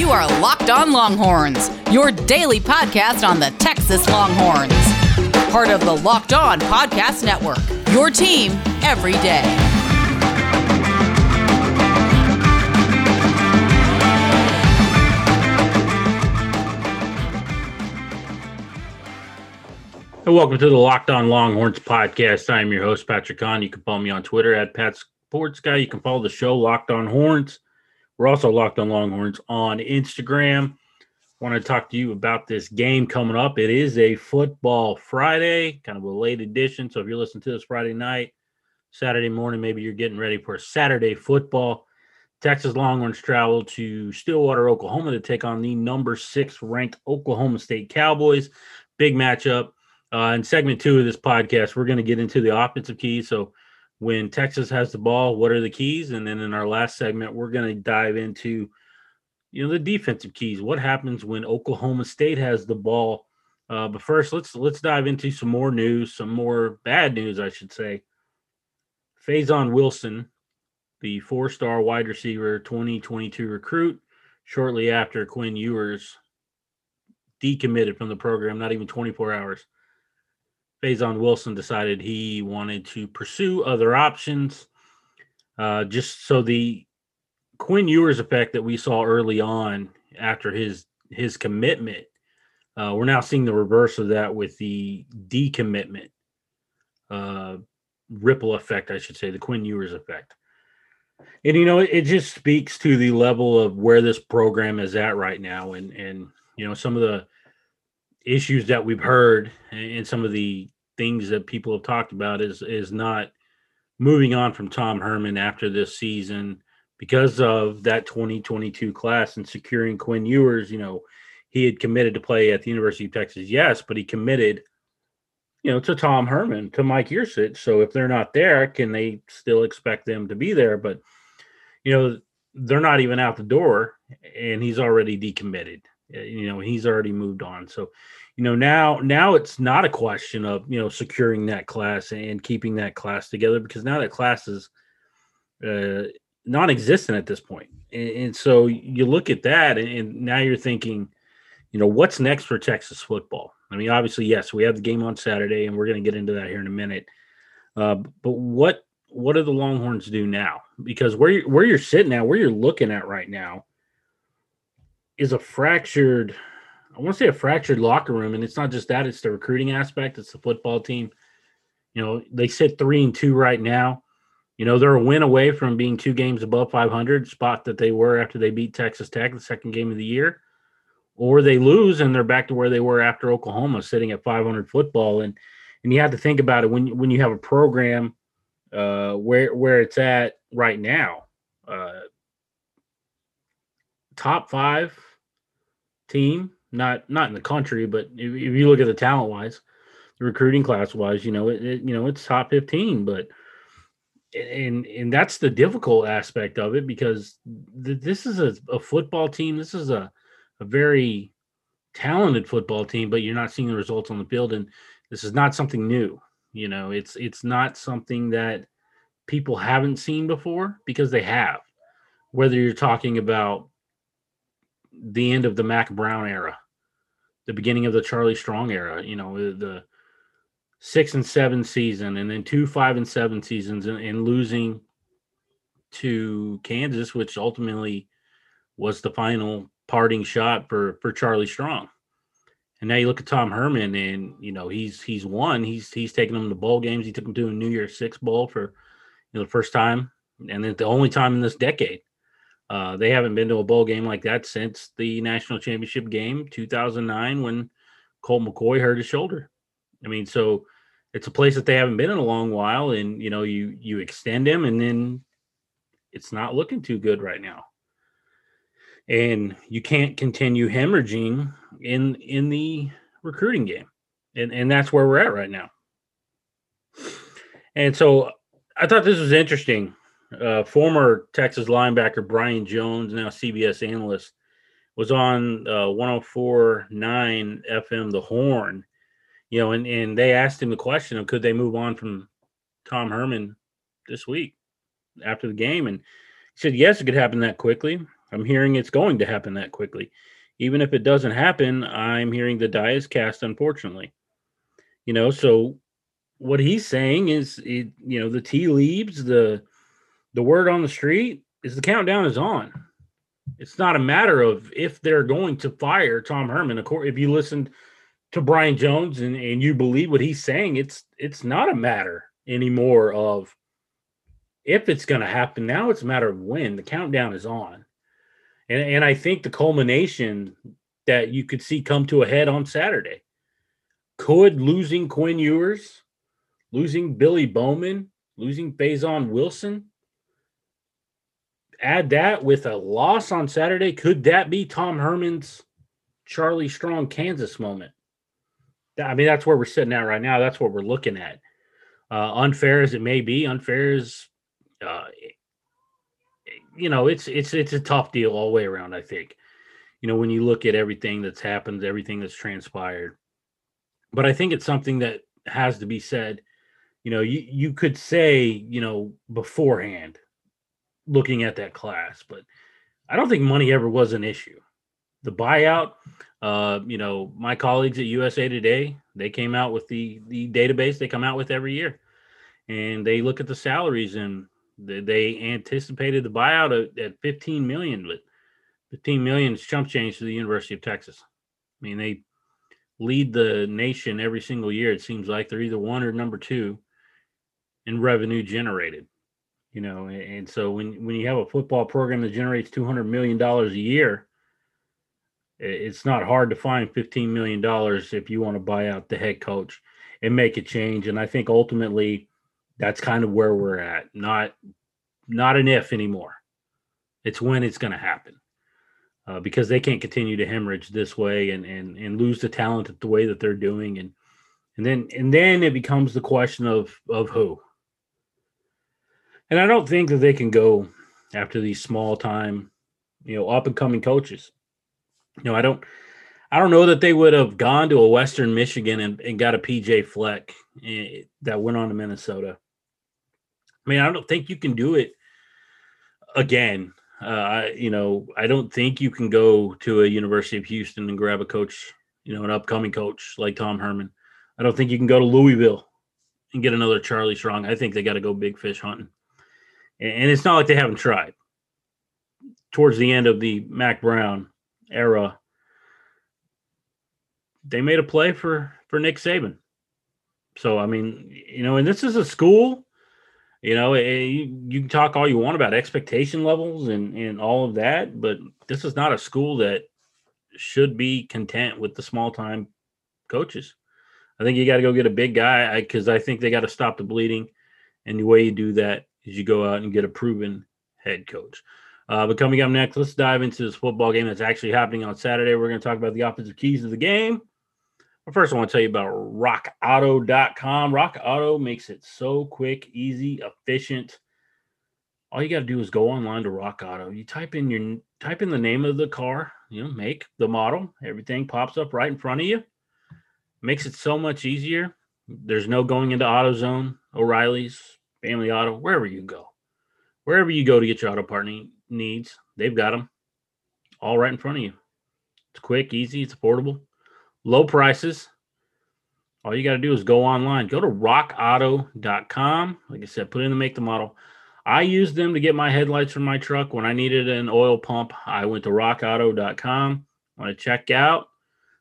You are Locked On Longhorns, your daily podcast on the Texas Longhorns. Part of the Locked On Podcast Network, your team every day. And welcome to the Locked On Longhorns podcast. I'm your host, Patrick Kahn. You can follow me on Twitter at Pat Sports Guy. You can follow the show Locked On Horns. We're also locked on Longhorns on Instagram. Want to talk to you about this game coming up. It is a football Friday, kind of a late edition. So if you're listening to this Friday night, Saturday morning, maybe you're getting ready for Saturday football. Texas Longhorns travel to Stillwater, Oklahoma to take on the number six ranked Oklahoma State Cowboys. Big matchup. Uh, in segment two of this podcast, we're going to get into the offensive keys. So when Texas has the ball, what are the keys? And then in our last segment, we're going to dive into you know the defensive keys. What happens when Oklahoma State has the ball? Uh, but first, let's let's dive into some more news, some more bad news, I should say. Faison Wilson, the four-star wide receiver, 2022 recruit, shortly after Quinn Ewers decommitted from the program, not even 24 hours Faison Wilson decided he wanted to pursue other options. Uh, just so the Quinn Ewers effect that we saw early on after his his commitment, uh, we're now seeing the reverse of that with the decommitment uh, ripple effect, I should say, the Quinn Ewers effect. And you know, it, it just speaks to the level of where this program is at right now, and and you know some of the issues that we've heard and some of the things that people have talked about is is not moving on from Tom Herman after this season because of that 2022 class and securing Quinn Ewers, you know, he had committed to play at the University of Texas, yes, but he committed, you know, to Tom Herman, to Mike Yurcich. So if they're not there, can they still expect them to be there? But you know, they're not even out the door, and he's already decommitted. Uh, you know, he's already moved on. So, you know, now now it's not a question of you know securing that class and keeping that class together because now that class is uh, non-existent at this point. And, and so you look at that, and, and now you're thinking, you know, what's next for Texas football? I mean, obviously, yes, we have the game on Saturday, and we're going to get into that here in a minute. Uh, but what what do the Longhorns do now? Because where where you're sitting at, where you're looking at right now, is a fractured. I want to say a fractured locker room, and it's not just that; it's the recruiting aspect. It's the football team. You know, they sit three and two right now. You know, they're a win away from being two games above 500, spot that they were after they beat Texas Tech the second game of the year, or they lose and they're back to where they were after Oklahoma, sitting at 500 football. And and you have to think about it when when you have a program uh, where where it's at right now, uh, top five team, not not in the country, but if, if you look at the talent wise, the recruiting class wise, you know, it, it, you know it's top fifteen, but and and that's the difficult aspect of it because th- this is a, a, football team. This is a a very talented football team, but you're not seeing the results on the field, and this is not something new. You know, it's it's not something that people haven't seen before because they have. Whether you're talking about the end of the Mack Brown era, the beginning of the Charlie Strong era, you know, the six and seven season, and then two five and seven seasons, and, and losing to Kansas, which ultimately was the final parting shot for for Charlie Strong. And now you look at Tom Herman, and you know he's he's won. He's he's taken them to bowl games. He took them to a New Year's Six bowl for you know the first time, and then the only time in this decade. Uh, they haven't been to a bowl game like that since the national championship game 2009 when Colt McCoy hurt his shoulder. I mean, so it's a place that they haven't been in a long while, and you know, you you extend him, and then it's not looking too good right now. And you can't continue hemorrhaging in in the recruiting game, and and that's where we're at right now. And so I thought this was interesting uh, former Texas linebacker Brian Jones, now CBS analyst, was on uh, 104.9 FM, The Horn. You know, and, and they asked him the question of could they move on from Tom Herman this week after the game, and he said yes, it could happen that quickly. I'm hearing it's going to happen that quickly. Even if it doesn't happen, I'm hearing the die is cast, unfortunately. You know, so what he's saying is, it, you know, the tea leaves, the the word on the street is the countdown is on. It's not a matter of if they're going to fire Tom Herman. Of course, if you listened to Brian Jones and, and you believe what he's saying, it's it's not a matter anymore of if it's going to happen. Now it's a matter of when. The countdown is on, and and I think the culmination that you could see come to a head on Saturday could losing Quinn Ewers, losing Billy Bowman, losing Faison Wilson add that with a loss on Saturday, could that be Tom Herman's Charlie Strong Kansas moment? I mean, that's where we're sitting at right now. That's what we're looking at. Uh, unfair as it may be, unfair is, uh, you know, it's it's it's a tough deal all the way around. I think, you know, when you look at everything that's happened, everything that's transpired, but I think it's something that has to be said. You know, you you could say, you know, beforehand, looking at that class, but I don't think money ever was an issue. The buyout, uh, you know, my colleagues at USA Today, they came out with the the database they come out with every year, and they look at the salaries and they, they anticipated the buyout at, at 15 million, but 15 million is chump change to the University of Texas. I mean, they lead the nation every single year. It seems like they're either one or number two in revenue generated you know and so when when you have a football program that generates 200 million dollars a year it's not hard to find 15 million dollars if you want to buy out the head coach and make a change and i think ultimately that's kind of where we're at not not an if anymore. It's when it's going to happen uh, because they can't continue to hemorrhage this way and and and lose the talent the way that they're doing and and then and then it becomes the question of of who and I don't think that they can go after these small time, you know, up and coming coaches. You know, I don't I don't know that they would have gone to a Western Michigan and, and got a PJ Fleck eh, that went on to Minnesota. I mean, I don't think you can do it again. Uh, I, you know, I don't think you can go to a University of Houston and grab a coach, you know, an upcoming coach like Tom Herman. I don't think you can go to Louisville and get another Charlie Strong. I think they got to go big fish hunting and it's not like they haven't tried. Towards the end of the Mack Brown era, they made a play for for Nick Saban. So I mean, you know, and this is a school. You know, you, you can talk all you want about expectation levels and and all of that, but this is not a school that should be content with the small time coaches. I think you got to go get a big guy because I, I think they got to stop the bleeding, and the way you do that is you go out and get a proven head coach. Uh, but coming up next, let's dive into this football game that's actually happening on Saturday. We're going to talk about the offensive keys of the game. But first, I want to tell you about rockauto.com. Rock Auto makes it so quick, easy, efficient. All you got to do is go online to Rock Auto. You type in your type in the name of the car, you know, make the model, everything pops up right in front of you. Makes it so much easier. There's no going into AutoZone, O'Reilly's, Family Auto, wherever you go. Wherever you go to get your auto part needs, they've got them all right in front of you. It's quick, easy, it's affordable, low prices. All you got to do is go online. Go to rockauto.com. Like I said, put in the make the model. I used them to get my headlights from my truck when I needed an oil pump. I went to rockauto.com. Want to check out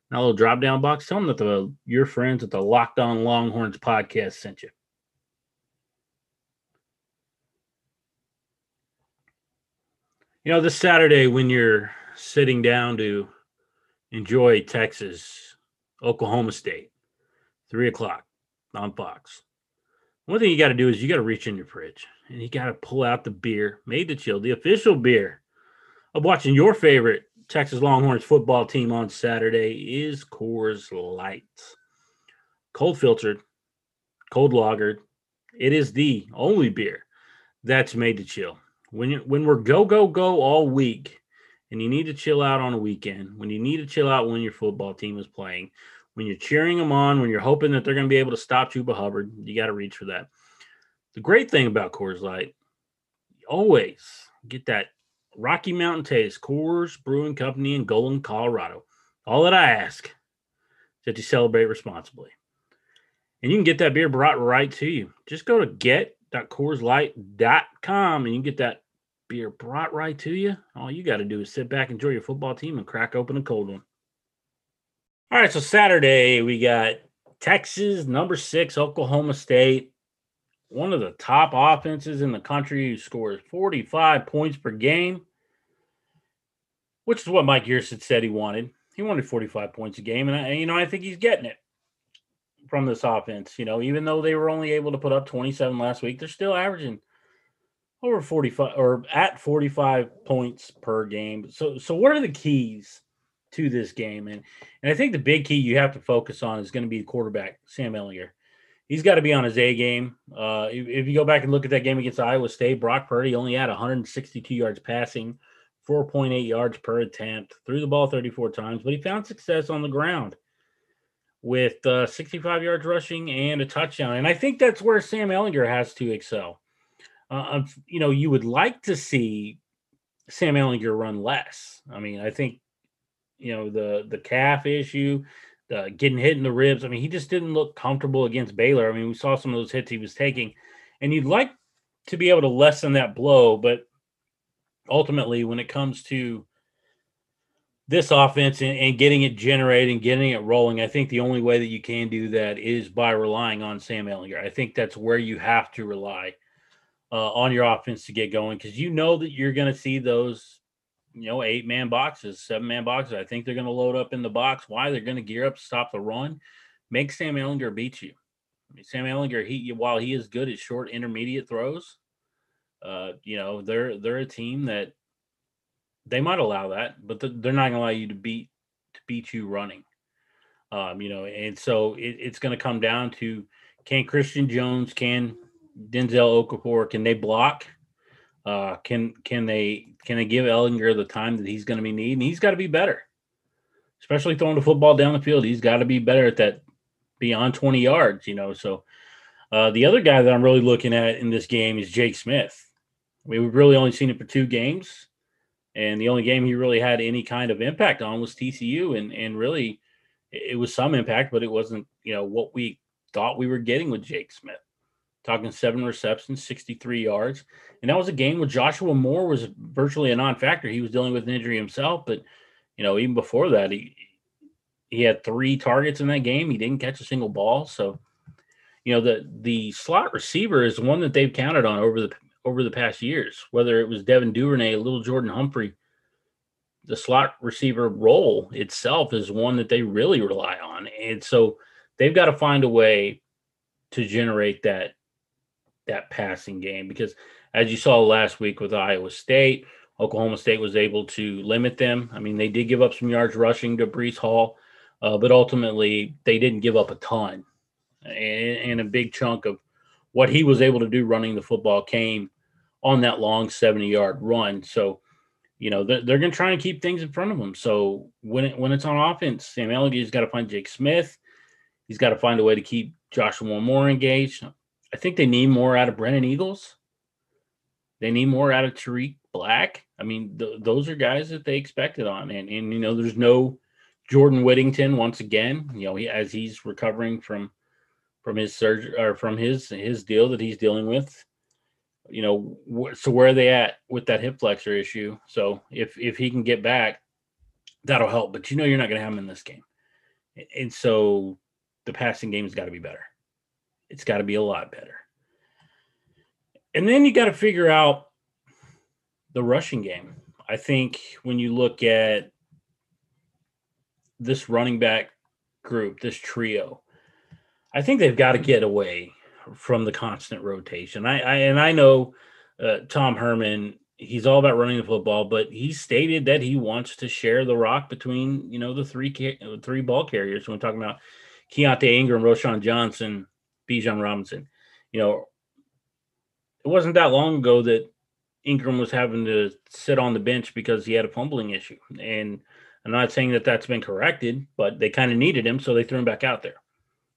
that little drop down box? Tell them that the your friends at the Locked On Longhorns podcast sent you. You know, this Saturday when you're sitting down to enjoy Texas, Oklahoma State, three o'clock on Fox. One thing you got to do is you got to reach in your fridge and you got to pull out the beer made to chill, the official beer of watching your favorite Texas Longhorns football team on Saturday is Coors Light. Cold filtered, cold lagered. It is the only beer that's made to chill when you when we're go go go all week and you need to chill out on a weekend when you need to chill out when your football team is playing when you're cheering them on when you're hoping that they're going to be able to stop Chuba Hubbard you got to reach for that the great thing about Coors Light always get that Rocky Mountain Taste, Coors Brewing Company in Golden, Colorado. All that I ask is that you celebrate responsibly. And you can get that beer brought right to you. Just go to get.coorslight.com and you can get that beer brought right to you. All you got to do is sit back, enjoy your football team, and crack open a cold one. All right, so Saturday we got Texas, number six, Oklahoma State, one of the top offenses in the country who scores 45 points per game, which is what Mike Yurcich said he wanted. He wanted 45 points a game, and I, you know I think he's getting it from this offense. You know, even though they were only able to put up 27 last week, they're still averaging over 45 or at 45 points per game. So, so what are the keys to this game? And and I think the big key you have to focus on is going to be quarterback, Sam Ehlinger. He's got to be on his A game. Uh, if, if, you go back and look at that game against Iowa State, Brock Purdy only had 162 yards passing, 4.8 yards per attempt, threw the ball 34 times, but he found success on the ground with uh, 65 yards rushing and a touchdown. And I think that's where Sam Ehlinger has to excel. Uh, you know, you would like to see Sam Ehlinger run less. I mean, I think you know the the calf issue, the getting hit in the ribs. I mean, he just didn't look comfortable against Baylor. I mean, we saw some of those hits he was taking, and you'd like to be able to lessen that blow, but ultimately, when it comes to this offense and, and, getting it generating, getting it rolling, I think the only way that you can do that is by relying on Sam Ehlinger. I think that's where you have to rely uh, on your offense to get going because you know that you're going to see those you know, eight man boxes, seven man boxes. I think they're going to load up in the box. Why? They're going to gear up, stop the run, make Sam Ehlinger beat you. I mean, Sam Ehlinger, he while he is good at short intermediate throws, uh, you know, they're they're a team that they might allow that, but they're not going to allow you to beat to beat you running. Um, you know, and so it, it's going to come down to can Christian Jones, can Denzel Okafor, can they block? Uh, can can they can they give Ehlinger the time that he's going to be needing? He's got to be better, especially throwing the football down the field. He's got to be better at that beyond 20 yards, you know. So uh, the other guy that I'm really looking at in this game is Jake Smith. I mean, we've really only seen it for two games, and the only game he really had any kind of impact on was TCU, and and really it was some impact, but it wasn't you know what we thought we were getting with Jake Smith talking seven receptions, 63 yards. And that was a game where Joshua Moore was virtually a non-factor. He was dealing with an injury himself, but you know, even before that, he he had three targets in that game. He didn't catch a single ball. So, you know, the the slot receiver is one that they've counted on over the over the past years, whether it was Devin Duvernay, little Jordan Humphrey. The slot receiver role itself is one that they really rely on. And so they've got to find a way to generate that that passing game because as you saw last week with Iowa State, Oklahoma State was able to limit them. I mean, they did give up some yards rushing to Breece Hall, uh, but ultimately they didn't give up a ton. And, and, a big chunk of what he was able to do running the football came on that long 70 yard run. So, you know, they're, they're going to try and keep things in front of them. So when it, when it's on offense, Sam Ehlinger's got to find Jake Smith. He's got to find a way to keep Joshua Moore engaged. I think they need more out of Brennan Eagles. They need more out of Tarik Black. I mean, th- those are guys that they expected on, and and you know, there's no Jordan Whittington once again. You know, he, as he's recovering from from his surgery or from his his deal that he's dealing with. You know, wh- so where are they at with that hip flexor issue? So if if he can get back, that'll help. But you know, you're not going to have him in this game, and so the passing game's got to be better. It's got to be a lot better. And then you got to figure out the rushing game. I think when you look at this running back group, this trio, I think they've got to get away from the constant rotation. I, I and I know uh, Tom Herman, he's all about running the football, but he stated that he wants to share the rock between you know the three three ball carriers. When we're talking about Keaontay Ingram, Roschon Johnson, Bijan Robinson. You know, it wasn't that long ago that Ingram was having to sit on the bench because he had a fumbling issue. And I'm not saying that that's been corrected, but they kind of needed him, so they threw him back out there.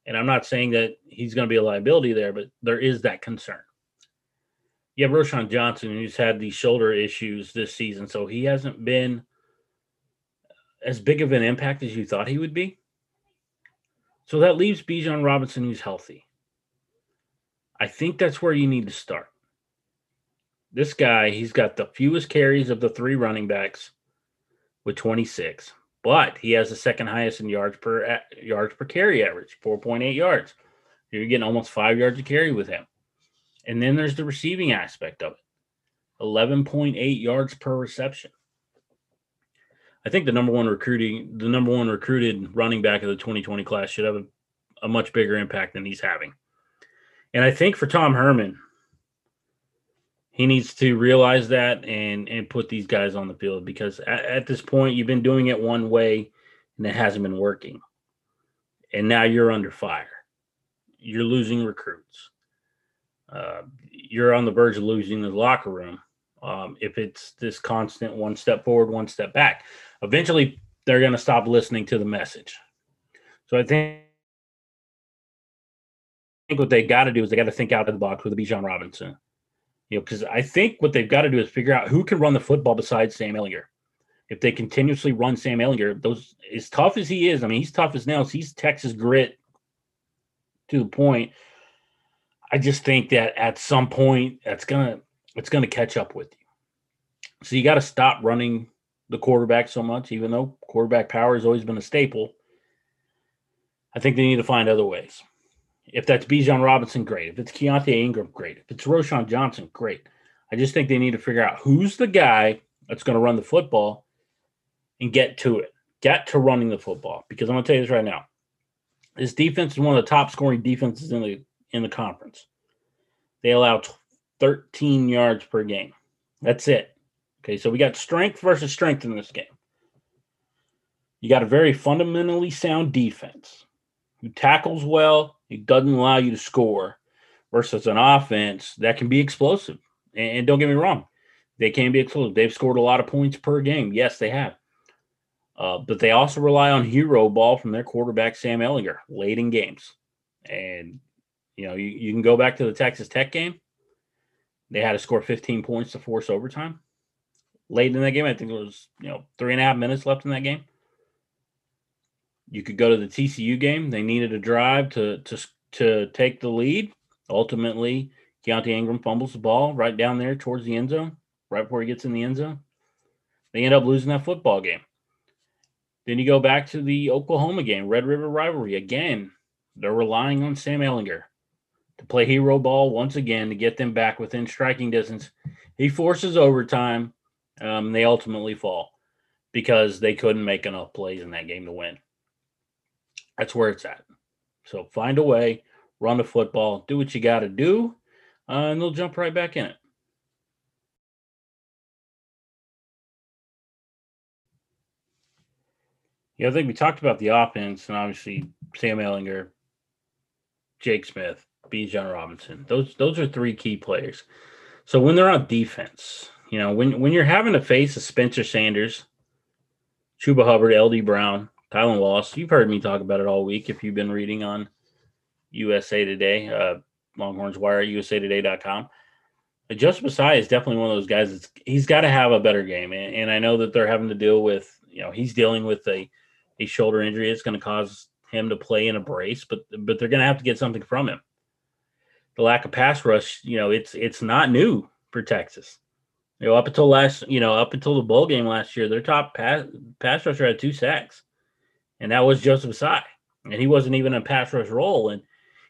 And I'm not saying that he's going to be a liability there, but there is that concern. you have Roschon Johnson, who's had these shoulder issues this season, so he hasn't been as big of an impact as you thought he would be. So that leaves Bijan Robinson, who's healthy. I think that's where you need to start. This guy, he's got the fewest carries of the three running backs with 26, but he has the second highest in yards per yards per carry average, 4.8 yards. You're getting almost five yards a carry with him. And then there's the receiving aspect of it 11.8 yards per reception. I think the number one recruiting, the number one recruited running back of the 2020 class should have a, a much bigger impact than he's having. And I think for Tom Herman, he needs to realize that and and put these guys on the field because at, at, this point you've been doing it one way and it hasn't been working and now you're under fire you're losing recruits uh, you're on the verge of losing the locker room um, if it's this constant one step forward, one step back. Eventually, they're going to stop listening to the message. So I think, I think what they got to do is they got to think out of the box with the Bijan Robinson. You know, because I think what they've got to do is figure out who can run the football besides Sam Ehlinger. If they continuously run Sam Ehlinger, those as tough as he is, I mean, he's tough as nails. He's Texas grit to the point I just think that at some point that's gonna it's gonna catch up with you. So you got to stop running the quarterback so much, even though quarterback power has always been a staple. I think they need to find other ways. If that's Bijan Robinson, great. If it's Keaontay Ingram, great. If it's Roschon Johnson, great. I just think they need to figure out who's the guy that's going to run the football and get to it. Get to running the football. Because I'm going to tell you this right now. This defense is one of the top scoring defenses in the in the conference. They allow 13 yards per game. That's it. Okay, so we got strength versus strength in this game. You got a very fundamentally sound defense who tackles well, He doesn't allow you to score, versus an offense that can be explosive. And don't get me wrong, they can be explosive. They've scored a lot of points per game. Yes, they have. Uh, but they also rely on hero ball from their quarterback, Sam Ehlinger, late in games. And you know, you, you can go back to the Texas Tech game. They had to score 15 points to force overtime. Late in that game, I think it was, you know, three and a half minutes left in that game. You could go to the TCU game. They needed a drive to to to take the lead. Ultimately, Keaontay Ingram fumbles the ball right down there towards the end zone, right before he gets in the end zone. They end up losing that football game. Then you go back to the Oklahoma game, Red River rivalry. Again, they're relying on Sam Ehlinger to play hero ball once again to get them back within striking distance. He forces overtime. Um, they ultimately fall because they couldn't make enough plays in that game to win. That's where it's at. So find a way, run the football, do what you got to do, uh, and they'll jump right back in it. Yeah, I think we talked about the offense, and obviously Sam Ehlinger, Jake Smith, Bijan Robinson. Those those are three key players. So when they're on defense, you know, when when you're having to face a Spencer Sanders, Chuba Hubbard, LD Brown, Tylan Wallace, you've heard me talk about it all week if you've been reading on USA Today, uh, Longhorns Wire, USAtoday.com. But Joseph Ossai is definitely one of those guys that's he's got to have a better game. And, and I know that they're having to deal with, you know, he's dealing with a, a shoulder injury. It's going to cause him to play in a brace, but but they're going to have to get something from him the lack of pass rush, you know, it's it's not new for Texas. You know, up until last, you know, up until the bowl game last year, their top pass pass rusher had two sacks, and that was Joseph Ossai, and he wasn't even a pass rush role, and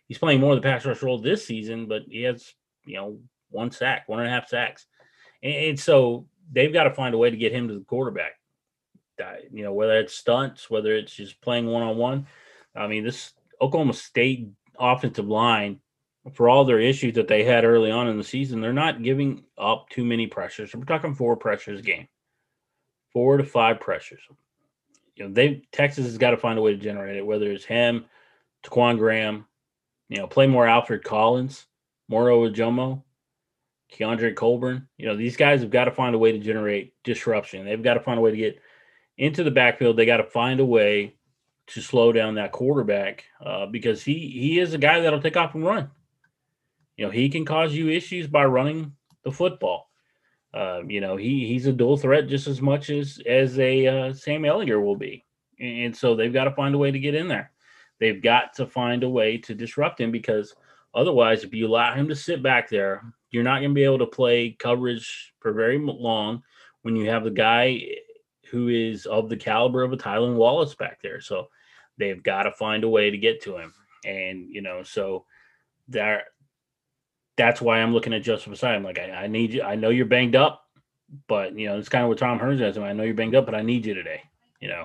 he's playing more of the pass rush role this season, but he has, you know, one sack, one and a half sacks, and, and so they've got to find a way to get him to the quarterback. You know, whether it's stunts, whether it's just playing one on one. I mean, this Oklahoma State offensive line for all their issues that they had early on in the season, they're not giving up too many pressures. We're talking four pressures a game, four to five pressures. You know, they Texas has got to find a way to generate it, whether it's him, Ta'Quon Graham, you know, play more Alfred Collins, Moro Ojomo, Keondre Coburn. You know, these guys have got to find a way to generate disruption. They've got to find a way to get into the backfield. They got to find a way to slow down that quarterback uh, because he he is a guy that'll take off and run. You know, he can cause you issues by running the football. Uh, you know, he he's a dual threat just as much as as a uh, Sam Ehlinger will be, and so they've got to find a way to get in there. They've got to find a way to disrupt him because otherwise, if you allow him to sit back there, you're not going to be able to play coverage for very long when you have the guy who is of the caliber of a Tylan Wallace back there. So they've got to find a way to get to him, and you know, so there that's why I'm looking at Joseph Ossai. I'm like, I, I, need you. I know you're banged up, but you know, it's kind of what Tom Herman does. I know you're banged up, but I need you today. You know,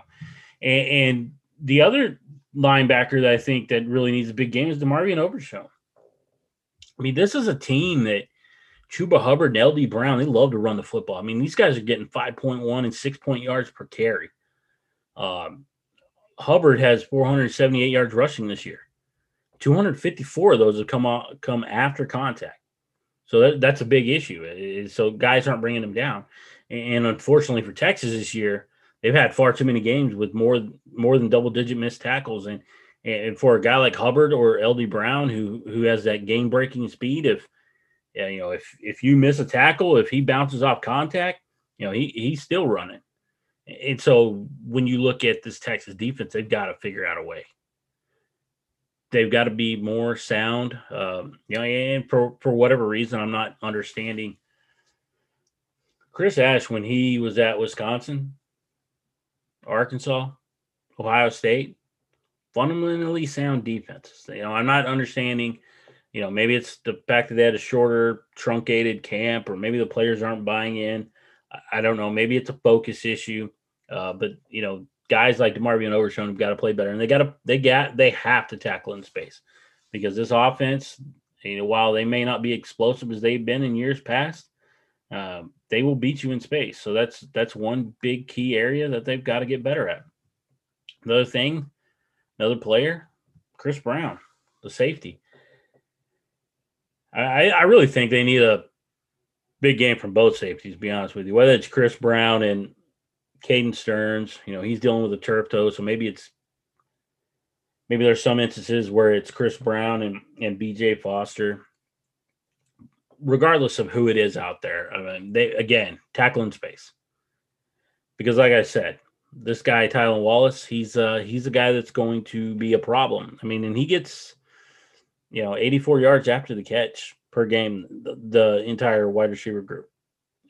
and, and the other linebacker that I think that really needs a big game is DeMarvion Overshown. I mean, this is a team that Chuba Hubbard and LD Brown, they love to run the football. I mean, these guys are getting 5.1 and 6 point yards per carry. Um, Hubbard has 478 yards rushing this year. 254 of those have come out, come after contact. So that, that's a big issue. So guys aren't bringing them down. And unfortunately for Texas this year, they've had far too many games with more more than double digit missed tackles. And and for a guy like Hubbard or LD Brown who who has that game breaking speed, if you know if if you miss a tackle, if he bounces off contact, you know he he's still running. And so when you look at this Texas defense, they've got to figure out a way they've got to be more sound. Um, you know, and for for whatever reason, I'm not understanding. Chris Ash, when he was at Wisconsin, Arkansas, Ohio State, fundamentally sound defenses. You know, I'm not understanding. You know, maybe it's the fact that they had a shorter, truncated camp, or maybe the players aren't buying in. I don't know. Maybe it's a focus issue. Uh, but you know, guys like DeMarvion Overshown have got to play better, and they got to they got they have to tackle in space because this offense, you know, while they may not be explosive as they've been in years past, um, they will beat you in space. So that's that's one big key area that they've got to get better at. Another thing, another player, Chris Brown, the safety. I, I really think they need a big game from both safeties. To be honest with you, whether it's Chris Brown and Caden Sterns, you know, he's dealing with a turf toe, so maybe it's maybe there's some instances where it's Chris Brown and, and BJ Foster. Regardless of who it is out there, I mean, they again tackling space. Because, like I said, this guy Tylan Wallace, he's uh he's a guy that's going to be a problem. I mean, and he gets you know 84 yards after the catch per game, the, the entire wide receiver group,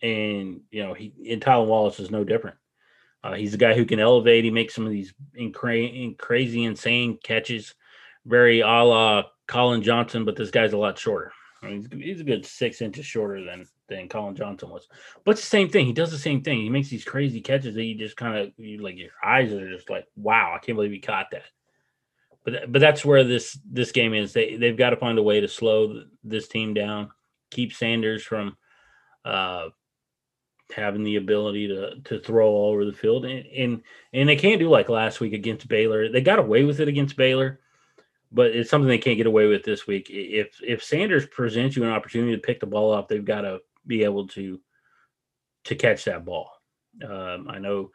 and you know he and Tylan Wallace is no different. Uh, he's a guy who can elevate. He makes some of these incra- crazy, insane catches, very a la Collin Johnson, but this guy's a lot shorter. I mean, he's, he's a good six inches shorter than than Collin Johnson was. But it's the same thing. He does the same thing. He makes these crazy catches that you just kind of you like your eyes are just like, wow, I can't believe he caught that. But but that's where this this game is. They they've got to find a way to slow this team down, keep Sanders from uh, having the ability to to throw all over the field, and and, and they can't do like last week against Baylor. They got away with it against Baylor, but it's something they can't get away with this week. If if Sanders presents you an opportunity to pick the ball up, they've got to be able to to catch that ball. Um, I know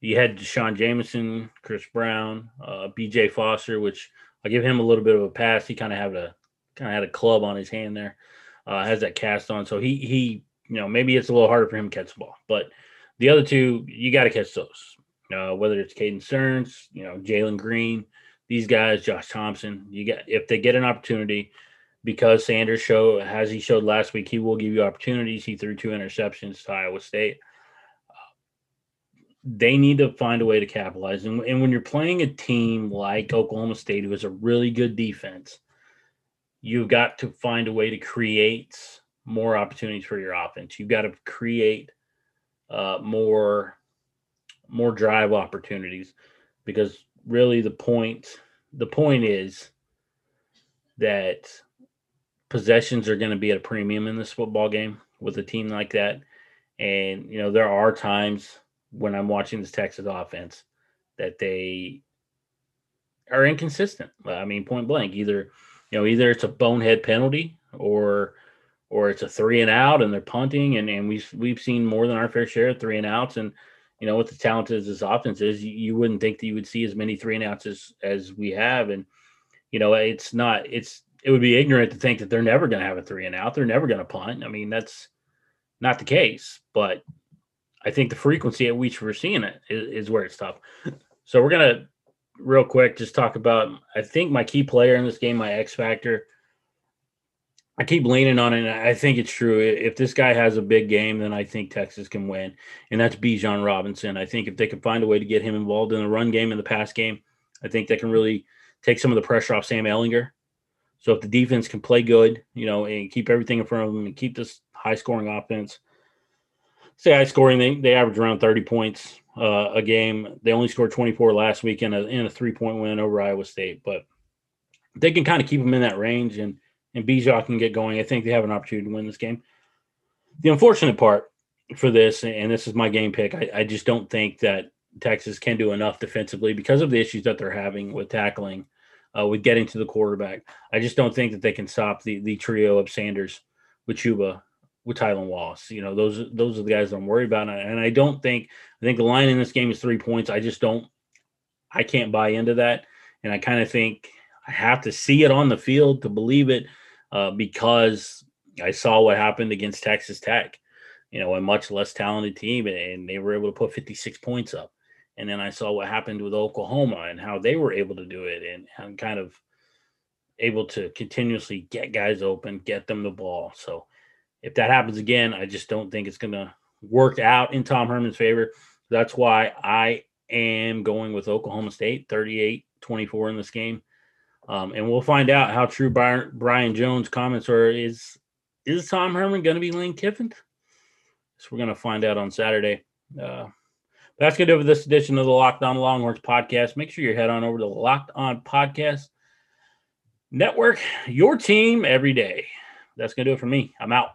you had D'Shawn Jamison, Chris Brown, uh, B.J. Foster, which I give him a little bit of a pass. He kind of had a kind of had a club on his hand there, uh, has that cast on, so he he you know, maybe it's a little harder for him to catch the ball. But the other two, you got to catch those. Uh, whether it's Caden Sterns, you know, Jalen Green, these guys, Josh Thompson, you get if they get an opportunity, because Sanders show as he showed last week, he will give you opportunities. He threw two interceptions to Iowa State. they need to find a way to capitalize. And, and when you're playing a team like Oklahoma State, who has a really good defense, you've got to find a way to create more opportunities for your offense. You've got to create uh, more more drive opportunities because really the point the point is that possessions are going to be at a premium in this football game with a team like that. And you know there are times when I'm watching this Texas offense that they are inconsistent. I mean, point blank, either you know either it's a bonehead penalty or or it's a three and out and they're punting and, and we've we've seen more than our fair share of three and outs and you know with the talent as this offense is you, you wouldn't think that you would see as many three and outs as, as we have and you know it's not it's it would be ignorant to think that they're never going to have a three and out they're never going to punt i mean that's not the case, but I think the frequency at which we're seeing it is, is where it's tough. So we're gonna real quick just talk about I think my key player in this game, my X factor. I keep leaning on it, and I think it's true. If this guy has a big game, then I think Texas can win, and that's Bijan Robinson. I think if they can find a way to get him involved in the run game and the pass game, I think they can really take some of the pressure off Sam Ehlinger. So if the defense can play good, you know, and keep everything in front of them and keep this high scoring offense, say high scoring, they, they average around 30 points uh, a game. They only scored 24 last week in a, in a three point win over Iowa State, but they can kind of keep them in that range and, and Bijan can get going. I think they have an opportunity to win this game. The unfortunate part for this, and this is my game pick, I, I just don't think that Texas can do enough defensively because of the issues that they're having with tackling, uh, with getting to the quarterback. I just don't think that they can stop the the trio of Sanders, with Chuba, with Tylan Wallace. You know, those those are the guys that I'm worried about, and I don't think I think the line in this game is three points. I just don't, I can't buy into that, and I kind of think I have to see it on the field to believe it, uh, because I saw what happened against Texas Tech. You know, a much less talented team, and they were able to put 56 points up. And then I saw what happened with Oklahoma and how they were able to do it and, and kind of able to continuously get guys open, get them the ball. So if that happens again, I just don't think it's going to work out in Tom Herman's favor. That's why I am going with Oklahoma State 38 24 in this game. Um, and we'll find out how true Brian, Brian Jones' comments are. Is is Tom Herman going to be Lane Kiffin? So we're going to find out on Saturday. Uh, that's going to do it for this edition of the Locked On Longhorns podcast. Make sure you head on over to the Locked On Podcast Network, your team every day. That's going to do it for me. I'm out.